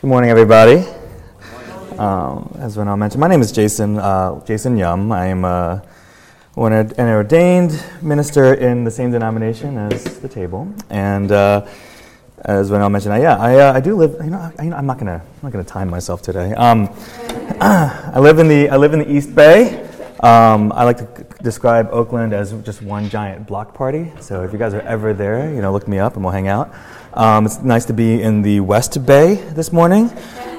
Good morning, everybody. Um, as Renal mentioned, my name is Jason uh, Jason Yum. I am uh, an ordained minister in the same denomination as the table, and uh, as Renal mentioned, I, yeah, I, uh, I do live. You know, I, am not gonna I'm not gonna time myself today. Um, I live in the I live in the East Bay. Um, I like to c- describe Oakland as just one giant block party. So if you guys are ever there, you know, look me up and we'll hang out. Um, it's nice to be in the West Bay this morning.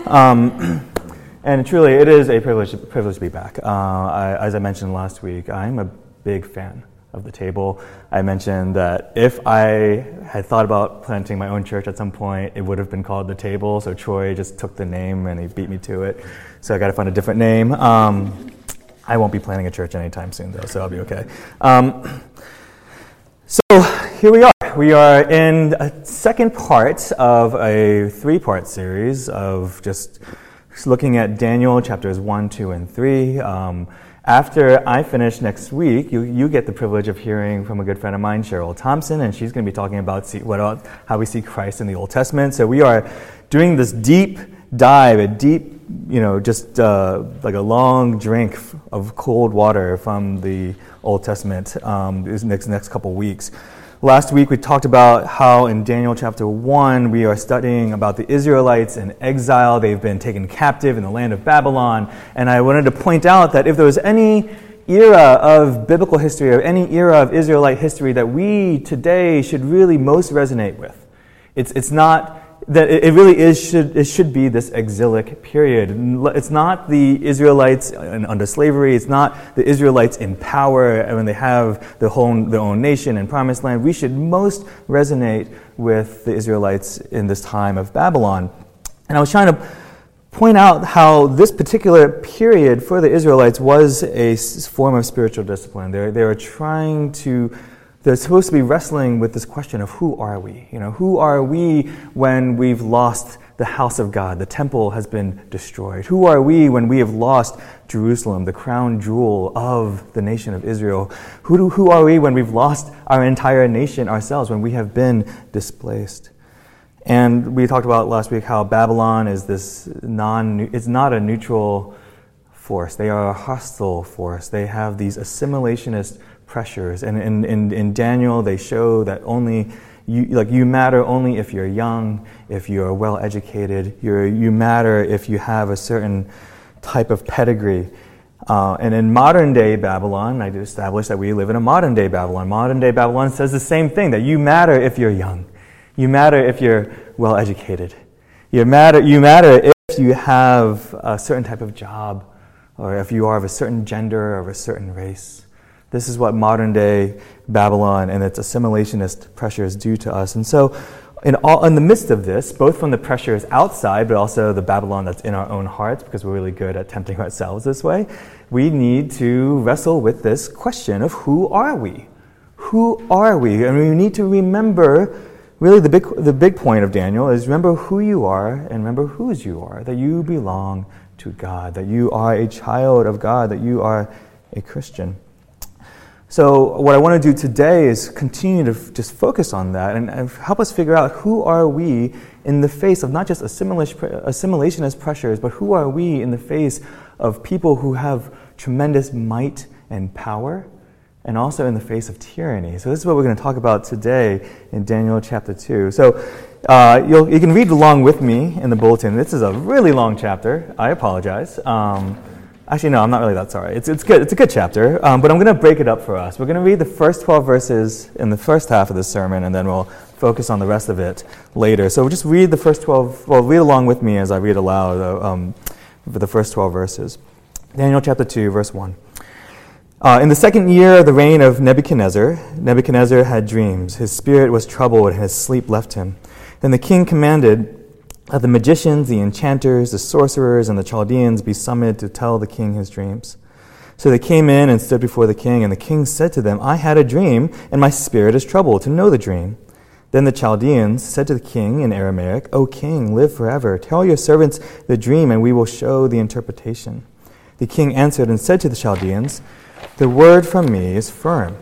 Um, and truly, it is a privilege, privilege to be back. Uh, I, as I mentioned last week, I'm a big fan of the table. I mentioned that if I had thought about planting my own church at some point, it would have been called the table. So Troy just took the name and he beat me to it. So I got to find a different name. Um, I won't be planting a church anytime soon, though, so I'll be okay. Um, so here we are we are in a second part of a three part series of just looking at Daniel chapters 1, 2, and 3. Um, after I finish next week, you, you get the privilege of hearing from a good friend of mine, Cheryl Thompson, and she's going to be talking about see, what, how we see Christ in the Old Testament. So we are doing this deep dive, a deep, you know, just uh, like a long drink of cold water from the Old Testament um, these next, next couple weeks. Last week we talked about how in Daniel chapter 1 we are studying about the Israelites in exile. They've been taken captive in the land of Babylon. And I wanted to point out that if there was any era of biblical history or any era of Israelite history that we today should really most resonate with, it's, it's not that it really is should it should be this exilic period. It's not the Israelites under slavery. It's not the Israelites in power when they have their own their own nation and promised land. We should most resonate with the Israelites in this time of Babylon. And I was trying to point out how this particular period for the Israelites was a form of spiritual discipline. They they were trying to they're supposed to be wrestling with this question of who are we? You know, who are we when we've lost the house of God? The temple has been destroyed. Who are we when we have lost Jerusalem, the crown jewel of the nation of Israel? Who, do, who are we when we've lost our entire nation ourselves, when we have been displaced? And we talked about last week how Babylon is this non, it's not a neutral force. They are a hostile force. They have these assimilationist pressures. And in, in, in Daniel, they show that only you, like you matter only if you're young, if you're well educated. you matter if you have a certain type of pedigree. Uh, and in modern day Babylon, I did establish that we live in a modern day Babylon. Modern day Babylon says the same thing that you matter if you're young, you matter if you're well educated, you matter, you matter if you have a certain type of job, or if you are of a certain gender or of a certain race. This is what modern day Babylon and its assimilationist pressures do to us. And so, in, all, in the midst of this, both from the pressures outside, but also the Babylon that's in our own hearts, because we're really good at tempting ourselves this way, we need to wrestle with this question of who are we? Who are we? And we need to remember really the big, the big point of Daniel is remember who you are and remember whose you are, that you belong to God, that you are a child of God, that you are a Christian. So, what I want to do today is continue to just focus on that and, and help us figure out who are we in the face of not just assimilationist pressures, but who are we in the face of people who have tremendous might and power, and also in the face of tyranny. So, this is what we're going to talk about today in Daniel chapter 2. So, uh, you can read along with me in the bulletin. This is a really long chapter. I apologize. Um, Actually, no, I'm not really that sorry. It's, it's good. It's a good chapter, um, but I'm going to break it up for us. We're going to read the first 12 verses in the first half of the sermon, and then we'll focus on the rest of it later. So just read the first 12, well, read along with me as I read aloud uh, um, the first 12 verses. Daniel chapter 2, verse 1. Uh, in the second year of the reign of Nebuchadnezzar, Nebuchadnezzar had dreams. His spirit was troubled, and his sleep left him. Then the king commanded that the magicians, the enchanters, the sorcerers, and the Chaldeans be summoned to tell the king his dreams. So they came in and stood before the king, and the king said to them, I had a dream, and my spirit is troubled to know the dream. Then the Chaldeans said to the king in Aramaic, O king, live forever. Tell your servants the dream, and we will show the interpretation. The king answered and said to the Chaldeans, The word from me is firm.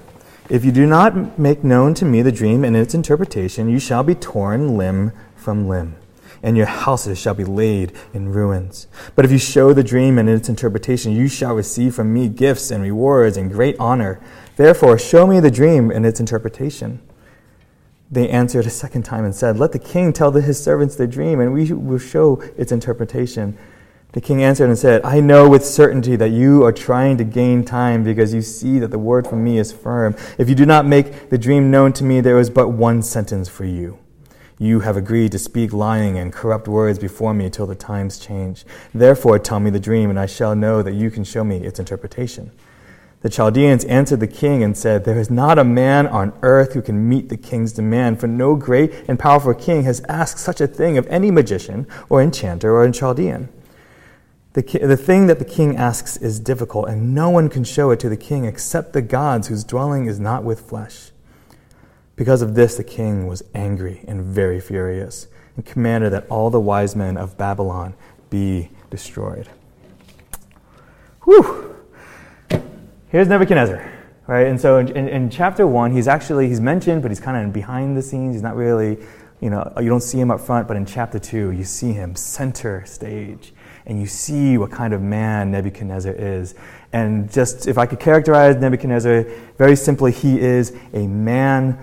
If you do not make known to me the dream and its interpretation, you shall be torn limb from limb. And your houses shall be laid in ruins. But if you show the dream and its interpretation, you shall receive from me gifts and rewards and great honor. Therefore, show me the dream and its interpretation. They answered a second time and said, Let the king tell his servants the dream, and we will show its interpretation. The king answered and said, I know with certainty that you are trying to gain time because you see that the word from me is firm. If you do not make the dream known to me, there is but one sentence for you. You have agreed to speak lying and corrupt words before me till the times change. Therefore, tell me the dream, and I shall know that you can show me its interpretation. The Chaldeans answered the king and said, There is not a man on earth who can meet the king's demand, for no great and powerful king has asked such a thing of any magician or enchanter or Chaldean. The, the thing that the king asks is difficult, and no one can show it to the king except the gods whose dwelling is not with flesh. Because of this, the king was angry and very furious, and commanded that all the wise men of Babylon be destroyed. Whew! Here's Nebuchadnezzar, right? And so in, in, in chapter one, he's actually he's mentioned, but he's kind of behind the scenes. He's not really, you know, you don't see him up front. But in chapter two, you see him center stage and you see what kind of man Nebuchadnezzar is. And just if I could characterize Nebuchadnezzar very simply, he is a man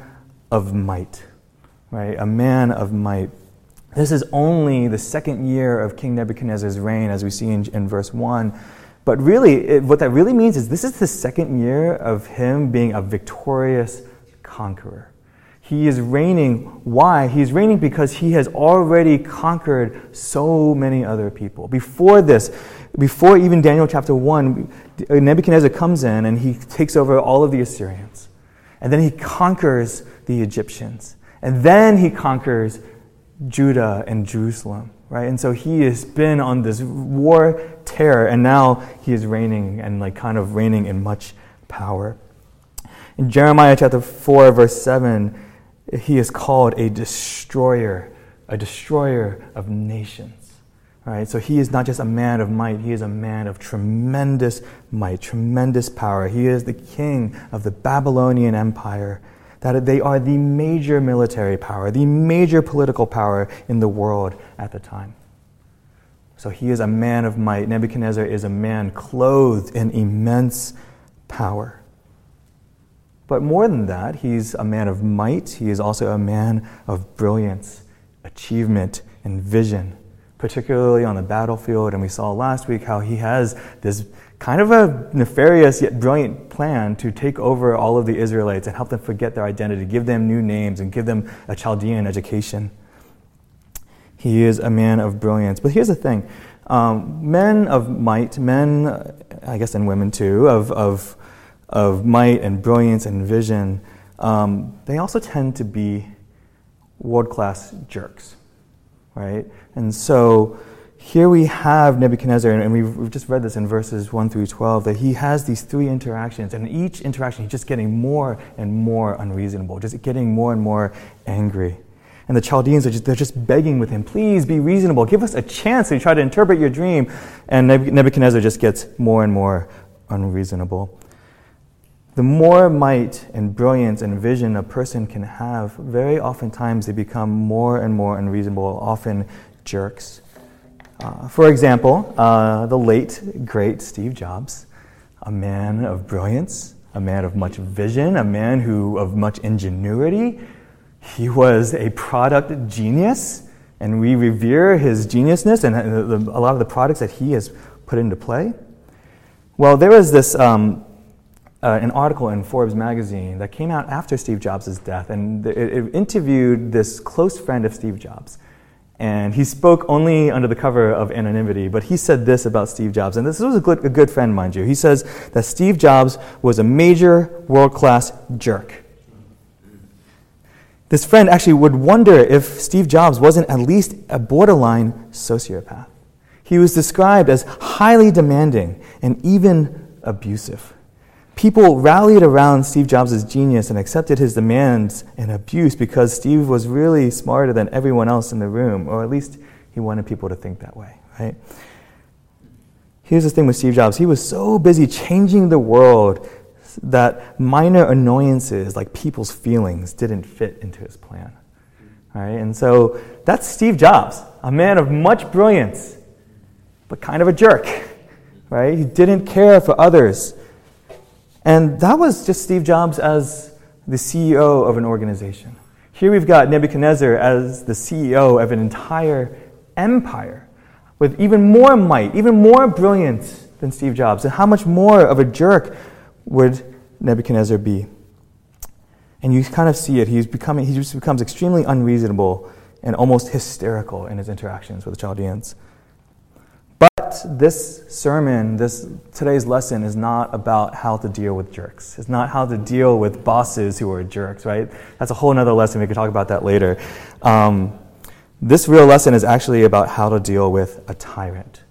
of might, right? A man of might. This is only the second year of King Nebuchadnezzar's reign, as we see in, in verse 1. But really, it, what that really means is this is the second year of him being a victorious conqueror. He is reigning. Why? He's reigning because he has already conquered so many other people. Before this, before even Daniel chapter 1, Nebuchadnezzar comes in and he takes over all of the Assyrians. And then he conquers the Egyptians. And then he conquers Judah and Jerusalem, right? And so he has been on this war terror, and now he is reigning and like kind of reigning in much power. In Jeremiah chapter 4, verse 7, he is called a destroyer, a destroyer of nations. Right? So he is not just a man of might, he is a man of tremendous might, tremendous power. He is the king of the Babylonian Empire. That they are the major military power, the major political power in the world at the time. So he is a man of might. Nebuchadnezzar is a man clothed in immense power. But more than that, he's a man of might. He is also a man of brilliance, achievement, and vision, particularly on the battlefield. And we saw last week how he has this kind of a nefarious yet brilliant plan to take over all of the Israelites and help them forget their identity, give them new names, and give them a Chaldean education. He is a man of brilliance. But here's the thing um, men of might, men, I guess, and women too, of, of of might and brilliance and vision, um, they also tend to be world class jerks, right? And so here we have Nebuchadnezzar, and we've, just read this in verses 1 through 12, that he has these three interactions, and each interaction he's just getting more and more unreasonable, just getting more and more angry. And the Chaldeans are just, they're just begging with him, please be reasonable, give us a chance to try to interpret your dream. And Nebuchadnezzar just gets more and more unreasonable. The more might and brilliance and vision a person can have, very oftentimes they become more and more unreasonable, often jerks. Uh, for example, uh, the late, great Steve Jobs, a man of brilliance, a man of much vision, a man who of much ingenuity. He was a product genius, and we revere his geniusness and uh, a lot of the products that he has put into play. Well, there was this um, uh, an article in Forbes magazine that came out after Steve Jobs' death, and it, it, interviewed this close friend of Steve Jobs. And he spoke only under the cover of anonymity, but he said this about Steve Jobs, and this was a good, a good friend, mind you. He says that Steve Jobs was a major world class jerk. This friend actually would wonder if Steve Jobs wasn't at least a borderline sociopath. He was described as highly demanding and even abusive. People rallied around Steve Jobs' genius and accepted his demands and abuse because Steve was really smarter than everyone else in the room, or at least he wanted people to think that way, right? Here's the thing with Steve Jobs he was so busy changing the world that minor annoyances like people's feelings didn't fit into his plan. Right? And so that's Steve Jobs, a man of much brilliance, but kind of a jerk. Right? He didn't care for others. And that was just Steve Jobs as the CEO of an organization. Here we've got Nebuchadnezzar as the CEO of an entire empire with even more might, even more brilliance than Steve Jobs. And how much more of a jerk would Nebuchadnezzar be? And you kind of see it. He's becoming, he just becomes extremely unreasonable and almost hysterical in his interactions with the Chaldeans. But this sermon, this today's lesson is not about how to deal with jerks. It's not how to deal with bosses who are jerks, right? That's a whole other lesson. We could talk about that later. Um, this real lesson is actually about how to deal with a tyrant,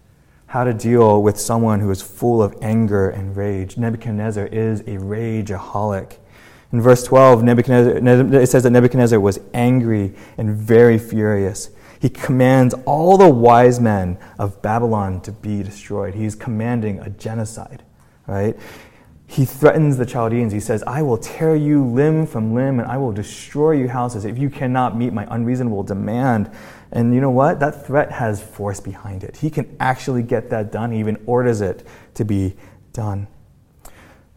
how to deal with someone who is full of anger and rage. Nebuchadnezzar is a rageaholic. In verse 12, Nebuchadnezzar, it says that Nebuchadnezzar was angry and very furious. He commands all the wise men of Babylon to be destroyed. He's commanding a genocide, right? He threatens the Chaldeans. He says, I will tear you limb from limb and I will destroy your houses if you cannot meet my unreasonable demand. And you know what? That threat has force behind it. He can actually get that done. He even orders it to be done.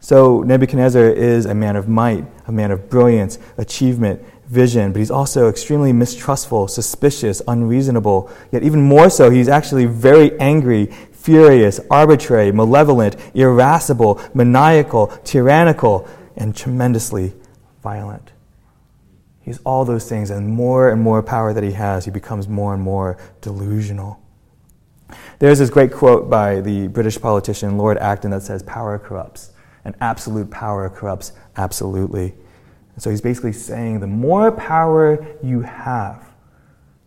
So Nebuchadnezzar is a man of might, a man of brilliance, achievement, vision, but he's also extremely mistrustful, suspicious, unreasonable. Yet, even more so, he's actually very angry, furious, arbitrary, malevolent, irascible, maniacal, tyrannical, and tremendously violent. He's all those things, and more and more power that he has, he becomes more and more delusional. There's this great quote by the British politician Lord Acton that says, Power corrupts and absolute power corrupts absolutely. And so he's basically saying the more power you have,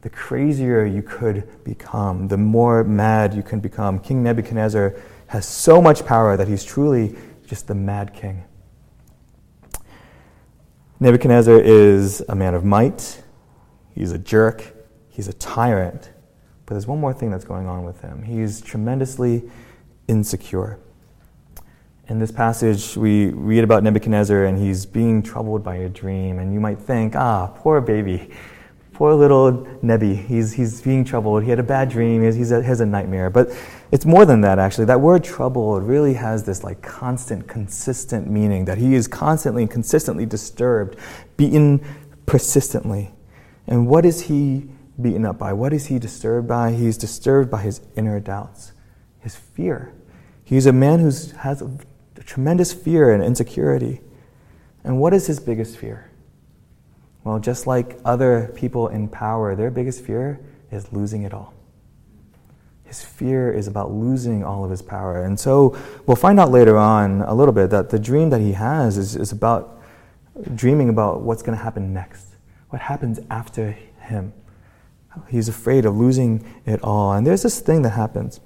the crazier you could become, the more mad you can become. King Nebuchadnezzar has so much power that he's truly just the mad king. Nebuchadnezzar is a man of might, he's a jerk, he's a tyrant. But there's one more thing that's going on with him. He's tremendously insecure. In this passage, we read about Nebuchadnezzar and he's being troubled by a dream. And you might think, ah, poor baby, poor little Nebi. He's, he's being troubled. He had a bad dream. He's, he's a, has a nightmare. But it's more than that, actually. That word troubled really has this like constant, consistent meaning that he is constantly and consistently disturbed, beaten persistently. And what is he beaten up by? What is he disturbed by? He's disturbed by his inner doubts, his fear. He's a man who has tremendous fear and insecurity. And what is his biggest fear? Well, just like other people in power, their biggest fear is losing it all. His fear is about losing all of his power. And so we'll find out later on a little bit that the dream that he has is, is about dreaming about what's going to happen next, what happens after him. He's afraid of losing it all. And there's this thing that happens.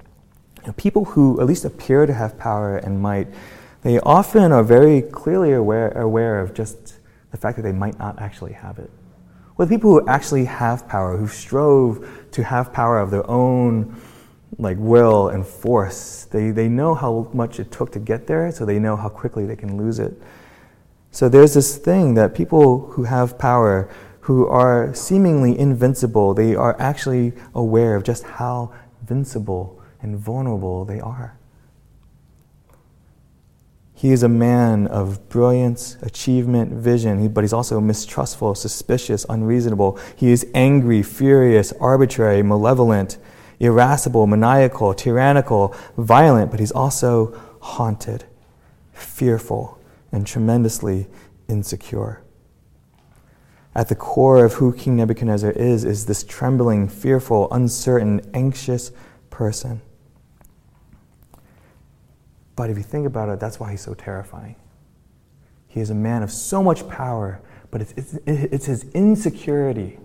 You know, people who at least appear to have power and might they often are very clearly aware, aware of just the fact that they might not actually have it. Well, the people who actually have power, who strove to have power of their own like will and force, they, they know how much it took to get there, so they know how quickly they can lose it. So there's this thing that people who have power, who are seemingly invincible, they are actually aware of just how invincible and vulnerable they are. He is a man of brilliance, achievement, vision, but he's also mistrustful, suspicious, unreasonable. He is angry, furious, arbitrary, malevolent, irascible, maniacal, tyrannical, violent, but he's also haunted, fearful, and tremendously insecure. At the core of who King Nebuchadnezzar is, is this trembling, fearful, uncertain, anxious person. But if you think about it, that's why he's so terrifying. He is a man of so much power, but it's, it's, it's his insecurity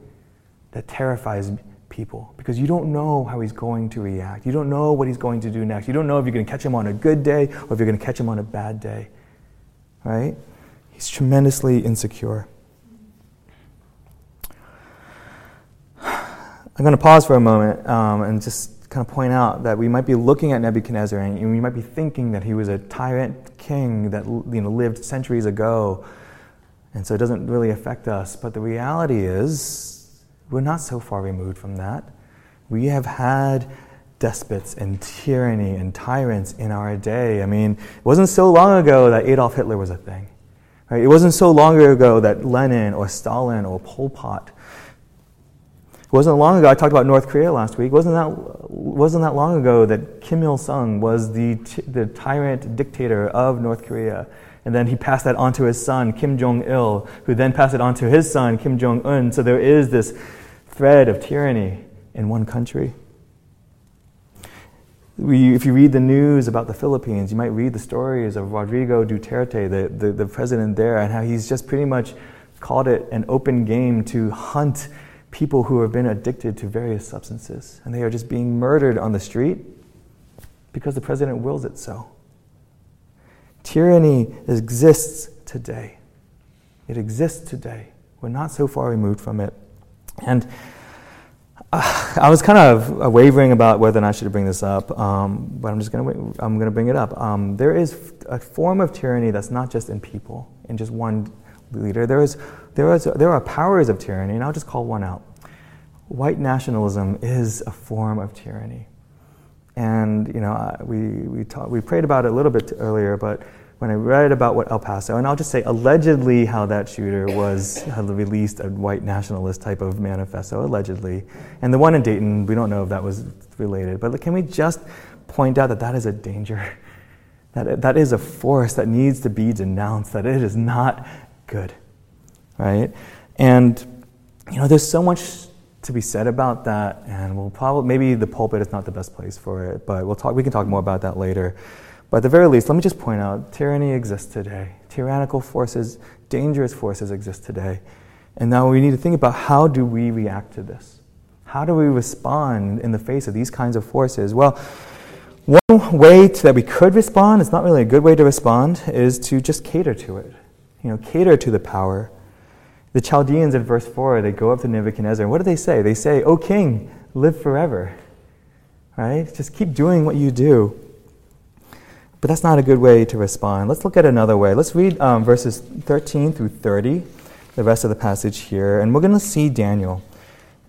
that terrifies people because you don't know how he's going to react. You don't know what he's going to do next. You don't know if you're going to catch him on a good day or if you're going to catch him on a bad day. Right? He's tremendously insecure. I'm going to pause for a moment um, and just kind of point out that we might be looking at Nebuchadnezzar and we might be thinking that he was a tyrant king that you know, lived centuries ago, and so it doesn't really affect us. But the reality is, We're not so far removed from that. We have had despots and tyranny and tyrants in our day. I mean, it wasn't so long ago that Adolf Hitler was a thing. Right? It wasn't so long ago that Lenin or Stalin or Pol Pot. It wasn't long ago, I talked about North Korea last week. Wasn't that, wasn't that long ago that Kim Il sung was the, the tyrant dictator of North Korea. And then he passed that on to his son, Kim Jong il, who then passed it on to his son, Kim Jong un. So there is this thread of tyranny in one country. We, if you read the news about the Philippines, you might read the stories of Rodrigo Duterte, the, the, the president there, and how he's just pretty much called it an open game to hunt people who have been addicted to various substances. And they are just being murdered on the street because the president wills it so. Tyranny exists today. It exists today. We're not so far removed from it. And uh, I was kind of wavering about whether or not I should bring this up, um, but I'm just going to I'm going to bring it up. Um, there is a form of tyranny that's not just in people, in just one leader. There is there is there are powers of tyranny, and I'll just call one out. White nationalism is a form of tyranny, and you know we we talk, we prayed about it a little bit earlier, but when I read about what El Paso, and I'll just say allegedly how that shooter was had released a white nationalist type of manifesto, allegedly, and the one in Dayton, we don't know if that was related, but can we just point out that that is a danger, that that is a force that needs to be denounced, that it is not good, right? And you know, there's so much to be said about that, and we'll probably maybe the pulpit is not the best place for it, but we'll talk. We can talk more about that later. But at the very least, let me just point out tyranny exists today. Tyrannical forces, dangerous forces exist today. And now we need to think about how do we react to this? How do we respond in the face of these kinds of forces? Well, one way that we could respond, it's not really a good way to respond, is to just cater to it. You know, cater to the power. The Chaldeans in verse 4, they go up to Nebuchadnezzar, and what do they say? They say, O king, live forever. Right? Just keep doing what you do. But that's not a good way to respond. Let's look at another way. Let's read um, verses 13 through 30, the rest of the passage here, and we're going to see Daniel.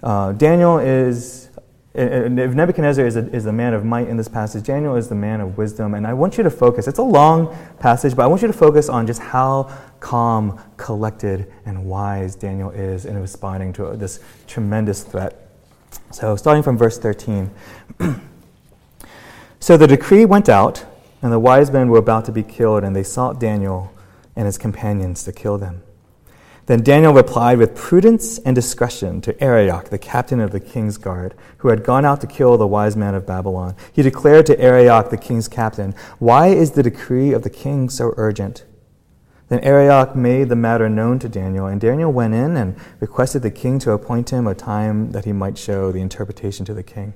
Uh, Daniel is, if Nebuchadnezzar is a, is a man of might in this passage, Daniel is the man of wisdom. And I want you to focus, it's a long passage, but I want you to focus on just how calm, collected, and wise Daniel is in responding to this tremendous threat. So, starting from verse 13. so the decree went out and the wise men were about to be killed, and they sought Daniel and his companions to kill them. Then Daniel replied with prudence and discretion to Arioch, the captain of the king's guard, who had gone out to kill the wise man of Babylon. He declared to Arioch, the king's captain, Why is the decree of the king so urgent? Then Arioch made the matter known to Daniel, and Daniel went in and requested the king to appoint him a time that he might show the interpretation to the king.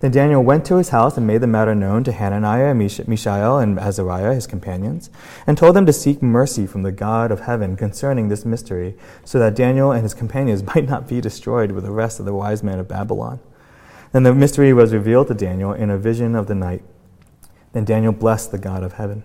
Then Daniel went to his house and made the matter known to Hananiah, Mishael, and Azariah, his companions, and told them to seek mercy from the God of heaven concerning this mystery, so that Daniel and his companions might not be destroyed with the rest of the wise men of Babylon. Then the mystery was revealed to Daniel in a vision of the night. Then Daniel blessed the God of heaven.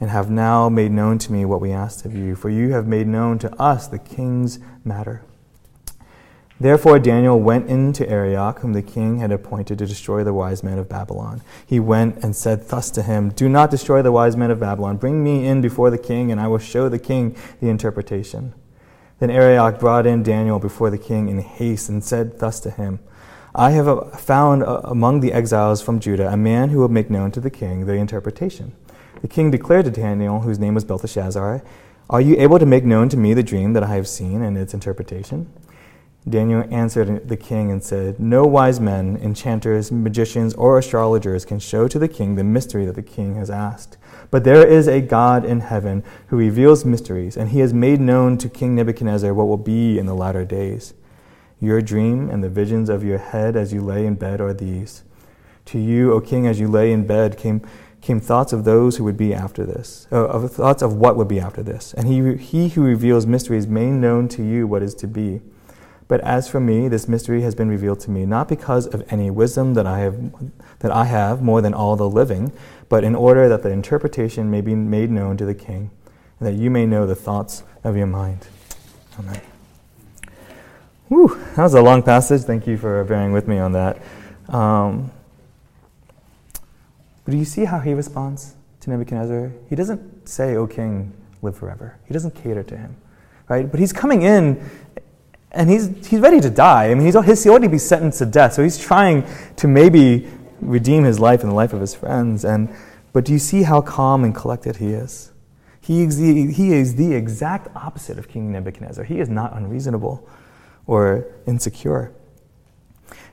and have now made known to me what we asked of you, for you have made known to us the king's matter. Therefore Daniel went into Arioch, whom the king had appointed to destroy the wise men of Babylon. He went and said thus to him, Do not destroy the wise men of Babylon. Bring me in before the king, and I will show the king the interpretation. Then Arioch brought in Daniel before the king in haste and said thus to him, I have uh, found uh, among the exiles from Judah a man who will make known to the king the interpretation. The king declared to Daniel, whose name was Belteshazzar, Are you able to make known to me the dream that I have seen and its interpretation? Daniel answered the king and said, No wise men, enchanters, magicians, or astrologers can show to the king the mystery that the king has asked. But there is a God in heaven who reveals mysteries, and he has made known to King Nebuchadnezzar what will be in the latter days. Your dream and the visions of your head as you lay in bed are these. To you, O king, as you lay in bed, came, came thoughts of those who would be after this, uh, of thoughts of what would be after this. And he, he who reveals mysteries made known to you what is to be. But as for me, this mystery has been revealed to me, not because of any wisdom that I have, that I have more than all the living, but in order that the interpretation may be made known to the king, and that you may know the thoughts of your mind. Amen. Whew, that was a long passage. Thank you for bearing with me on that. Um, but do you see how he responds to Nebuchadnezzar? He doesn't say, O king, live forever. He doesn't cater to him, right? But he's coming in and he's, he's ready to die. I mean, he's, he's already be sentenced to death, so he's trying to maybe redeem his life and the life of his friends. And, but do you see how calm and collected he is? He is, the, he is the exact opposite of King Nebuchadnezzar. He is not unreasonable or insecure.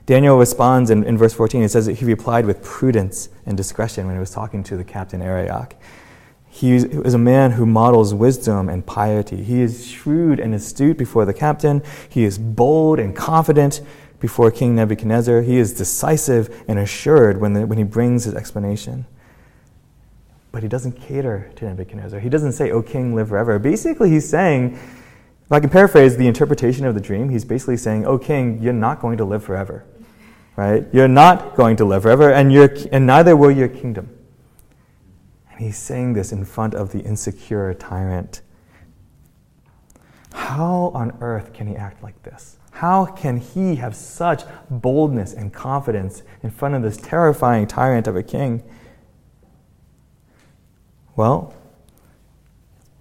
Daniel responds in, in verse 14. It says that he replied with prudence and discretion when he was talking to the captain Arioch. He is a man who models wisdom and piety. He is shrewd and astute before the captain. He is bold and confident before King Nebuchadnezzar. He is decisive and assured when, the, when he brings his explanation. But he doesn't cater to Nebuchadnezzar. He doesn't say, O king, live forever. Basically, he's saying, if I can paraphrase the interpretation of the dream, he's basically saying, Oh, king, you're not going to live forever. Right? You're not going to live forever, and, and neither will your kingdom. And he's saying this in front of the insecure tyrant. How on earth can he act like this? How can he have such boldness and confidence in front of this terrifying tyrant of a king? Well,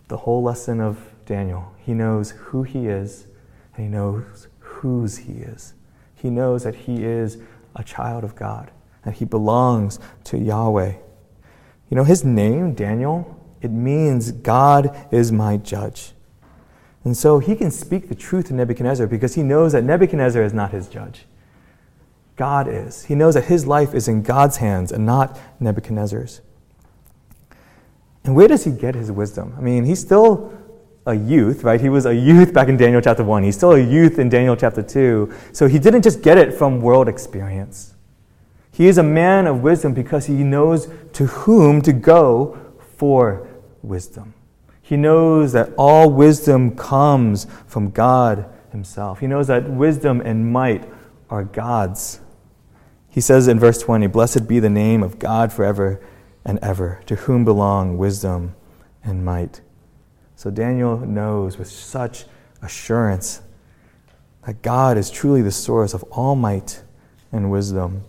the whole lesson of Daniel, he knows who he is and he knows whose he is. He knows that he is a child of God, and he belongs to Yahweh. You know, his name, Daniel, it means God is my judge. And so he can speak the truth to Nebuchadnezzar because he knows that Nebuchadnezzar is not his judge. God is. He knows that his life is in God's hands and not Nebuchadnezzar's. And where does he get his wisdom? I mean, he's still a youth, right? He was a youth back in Daniel chapter 1. He's still a youth in Daniel chapter 2. So he didn't just get it from world experience. He is a man of wisdom because he knows to whom to go for wisdom. He knows that all wisdom comes from God Himself. He knows that wisdom and might are God's. He says in verse 20, Blessed be the name of God forever and ever, to whom belong wisdom and might. So Daniel knows with such assurance that God is truly the source of all might and wisdom.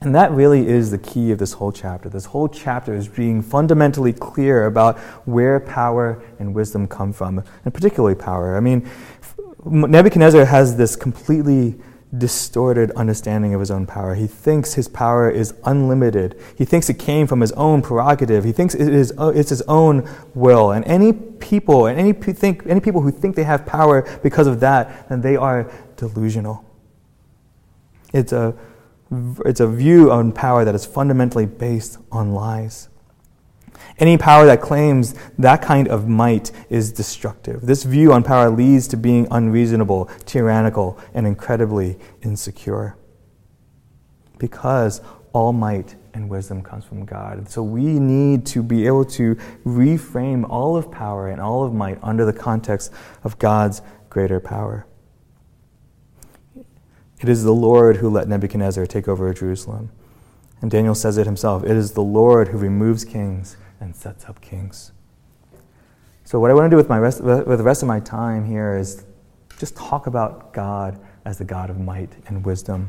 And that really is the key of this whole chapter. This whole chapter is being fundamentally clear about where power and wisdom come from, and particularly power. I mean, Nebuchadnezzar has this completely distorted understanding of his own power. He thinks his power is unlimited. He thinks it came from his own prerogative. He thinks it is, uh, it's his own will. And any people, and any, think, any people who think they have power because of that, then they are delusional. It's a it's a view on power that is fundamentally based on lies. Any power that claims that kind of might is destructive. This view on power leads to being unreasonable, tyrannical, and incredibly insecure. Because all might and wisdom comes from God. So we need to be able to reframe all of power and all of might under the context of God's greater power. It is the Lord who let Nebuchadnezzar take over Jerusalem. And Daniel says it himself it is the Lord who removes kings and sets up kings. So, what I want to do with, my rest, with the rest of my time here is just talk about God as the God of might and wisdom.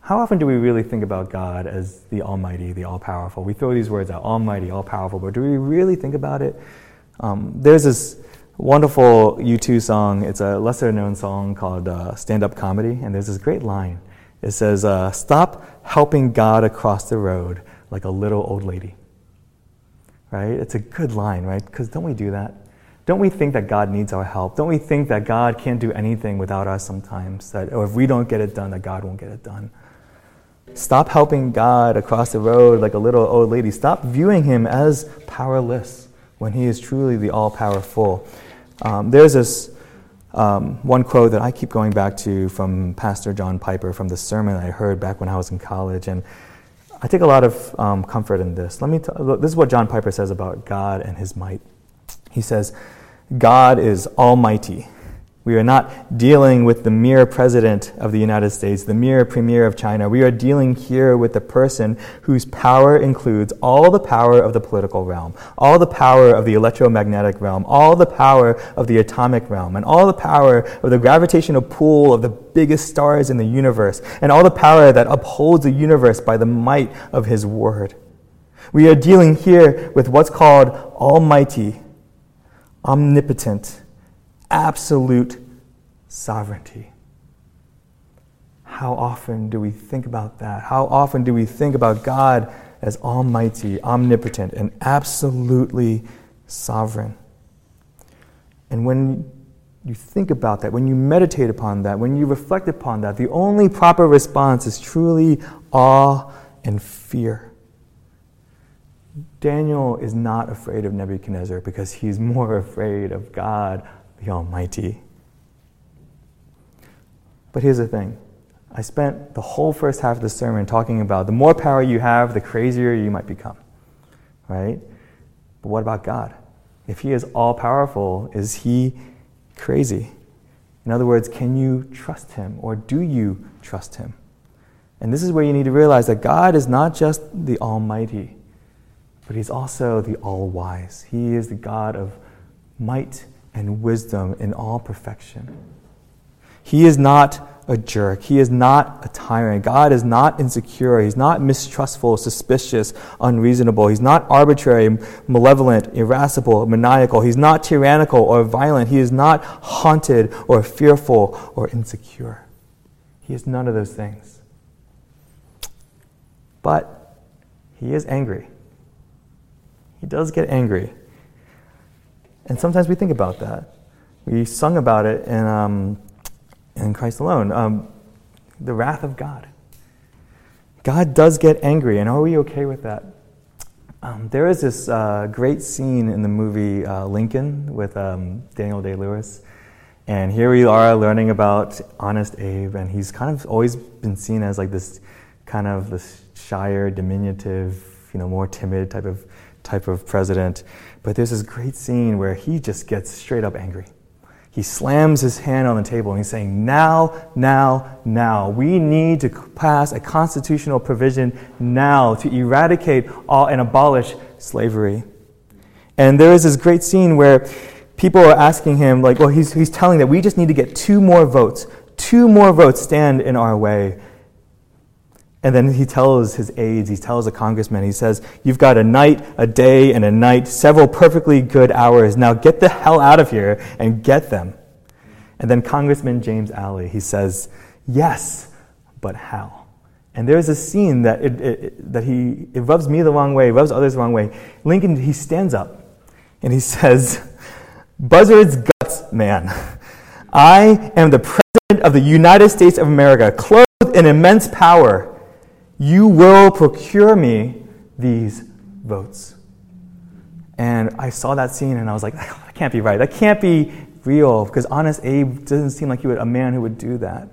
How often do we really think about God as the Almighty, the All Powerful? We throw these words out Almighty, All Powerful, but do we really think about it? Um, there's this wonderful U2 song. It's a lesser known song called uh, Stand Up Comedy, and there's this great line. It says, uh, Stop helping God across the road like a little old lady. Right? It's a good line, right? Because don't we do that? Don't we think that God needs our help? Don't we think that God can't do anything without us sometimes? That, or if we don't get it done, that God won't get it done. Stop helping God across the road like a little old lady. Stop viewing him as powerless when he is truly the all powerful. Um, there's this um, one quote that I keep going back to from Pastor John Piper from the sermon I heard back when I was in college. And I take a lot of um, comfort in this. Let me t- this is what John Piper says about God and his might. He says, God is almighty we are not dealing with the mere president of the United States, the mere premier of China. We are dealing here with the person whose power includes all the power of the political realm, all the power of the electromagnetic realm, all the power of the atomic realm, and all the power of the gravitational pull of the biggest stars in the universe, and all the power that upholds the universe by the might of his word. We are dealing here with what's called almighty, omnipotent, absolute sovereignty. How often do we think about that? How often do we think about God as almighty, omnipotent, and absolutely sovereign? And when you think about that, when you meditate upon that, when you reflect upon that, the only proper response is truly awe and fear. Daniel is not afraid of Nebuchadnezzar because he's more afraid of God the Almighty. But here's the thing I spent the whole first half of the sermon talking about the more power you have, the crazier you might become. Right? But what about God? If He is all powerful, is He crazy? In other words, can you trust Him or do you trust Him? And this is where you need to realize that God is not just the Almighty, but He's also the All Wise. He is the God of might and wisdom in all perfection. He is not a jerk. He is not a tyrant. God is not insecure. He's not mistrustful, suspicious, unreasonable. He's not arbitrary, malevolent, irascible, maniacal. He's not tyrannical or violent. He is not haunted or fearful or insecure. He is none of those things. But he is angry. He does get angry. And sometimes we think about that. We sung about it in, um, in Christ alone. Um, the wrath of God. God does get angry, and are we okay with that? Um, there is this uh, great scene in the movie uh, Lincoln with um, Daniel Day Lewis. And here we are learning about Honest Abe, and he's kind of always been seen as like this kind of this shyer, diminutive, you know, more timid type of type of president. But there's this great scene where he just gets straight up angry. He slams his hand on the table and he's saying, Now, now, now. We need to pass a constitutional provision now to eradicate all and abolish slavery. And there is this great scene where people are asking him, like, well, he's, he's telling that we just need to get two more votes. Two more votes stand in our way. And then he tells his aides, he tells a congressman, he says, You've got a night, a day, and a night, several perfectly good hours. Now get the hell out of here and get them. And then Congressman James Alley, he says, Yes, but how? And there's a scene that, it, it, that he, it rubs me the wrong way, rubs others the wrong way. Lincoln, he stands up and he says, Buzzard's guts, man. I am the President of the United States of America, clothed in immense power you will procure me these votes. And I saw that scene and I was like, that can't be right. That can't be real because Honest Abe doesn't seem like he would, a man who would do that.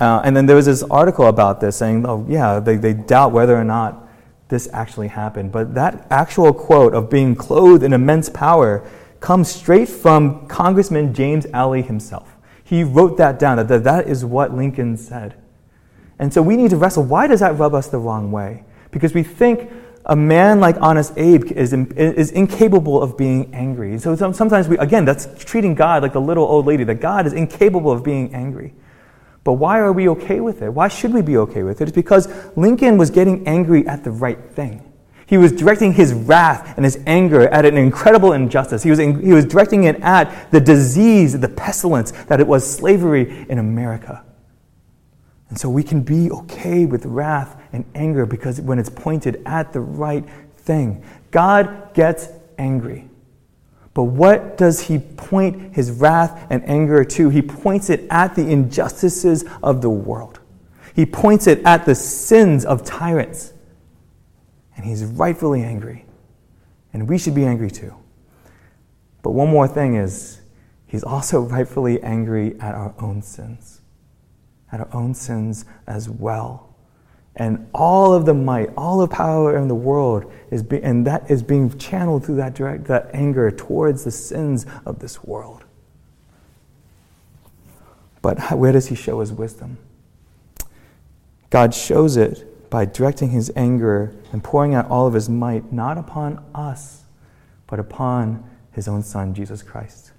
Uh, and then there was this article about this saying, oh, yeah, they, they doubt whether or not this actually happened. But that actual quote of being clothed in immense power comes straight from Congressman James Alley himself. He wrote that down, that that is what Lincoln said. And so we need to wrestle why does that rub us the wrong way? Because we think a man like Honest Abe is, is incapable of being angry. So sometimes we, again, that's treating God like the little old lady, that God is incapable of being angry. But why are we okay with it? Why should we be okay with it? It's because Lincoln was getting angry at the right thing. He was directing his wrath and his anger at an incredible injustice. He was, in, he was directing it at the disease, the pestilence that it was slavery in America. And so we can be okay with wrath and anger because when it's pointed at the right thing, God gets angry. But what does he point his wrath and anger to? He points it at the injustices of the world. He points it at the sins of tyrants. And he's rightfully angry. And we should be angry too. But one more thing is He's also rightfully angry at our own sins, at our own sins as well. And all of the might, all the power in the world is be, and that is being channeled through that direct that anger towards the sins of this world. But where does he show his wisdom? God shows it by directing his anger and pouring out all of his might not upon us, but upon his own son Jesus Christ.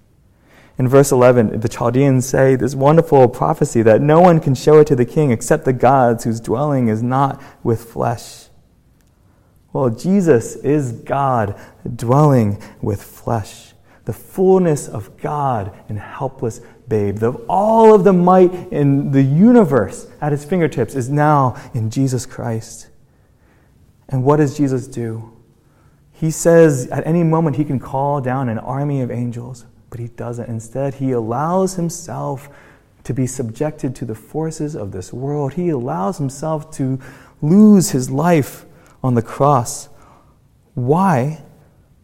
In verse 11, the Chaldeans say this wonderful prophecy that no one can show it to the king except the gods whose dwelling is not with flesh. Well, Jesus is God dwelling with flesh, the fullness of God in helpless babe. The, all of the might in the universe at his fingertips is now in Jesus Christ. And what does Jesus do? He says at any moment he can call down an army of angels but he doesn't. Instead, he allows himself to be subjected to the forces of this world. He allows himself to lose his life on the cross. Why?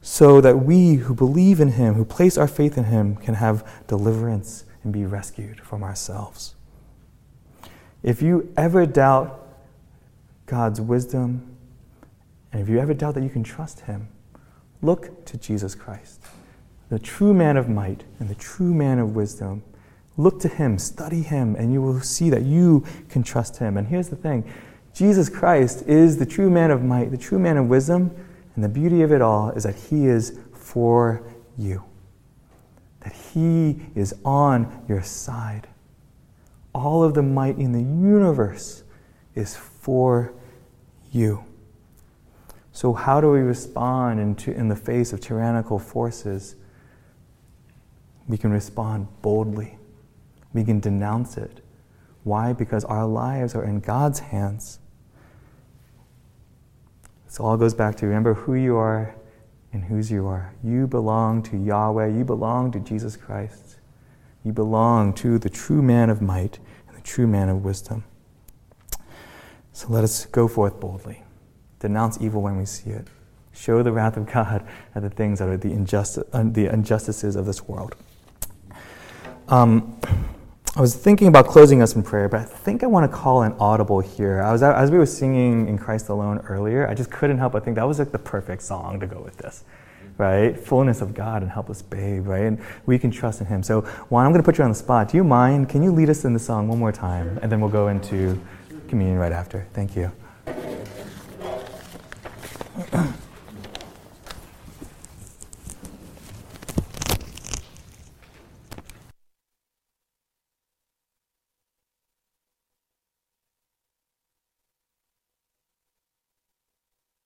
So that we who believe in him, who place our faith in him, can have deliverance and be rescued from ourselves. If you ever doubt God's wisdom, and if you ever doubt that you can trust him, look to Jesus Christ the true man of might and the true man of wisdom. Look to him, study him, and you will see that you can trust him. And here's the thing Jesus Christ is the true man of might, the true man of wisdom, and the beauty of it all is that he is for you, that he is on your side. All of the might in the universe is for you. So, how do we respond in, in the face of tyrannical forces? We can respond boldly. We can denounce it. Why? Because our lives are in God's hands. This all goes back to remember who you are and whose you are. You belong to Yahweh. You belong to Jesus Christ. You belong to the true man of might and the true man of wisdom. So let us go forth boldly. Denounce evil when we see it. Show the wrath of God at the things that are the, injusti- uh, the injustices of this world. Um, I was thinking about closing us in prayer, but I think I want to call an audible here. I was as we were singing in Christ Alone earlier, I just couldn't help but think that was like the perfect song to go with this, right? Fullness of God and helpless babe, right? And we can trust in Him. So, Juan, I'm going to put you on the spot. Do you mind? Can you lead us in the song one more time, and then we'll go into communion right after. Thank you.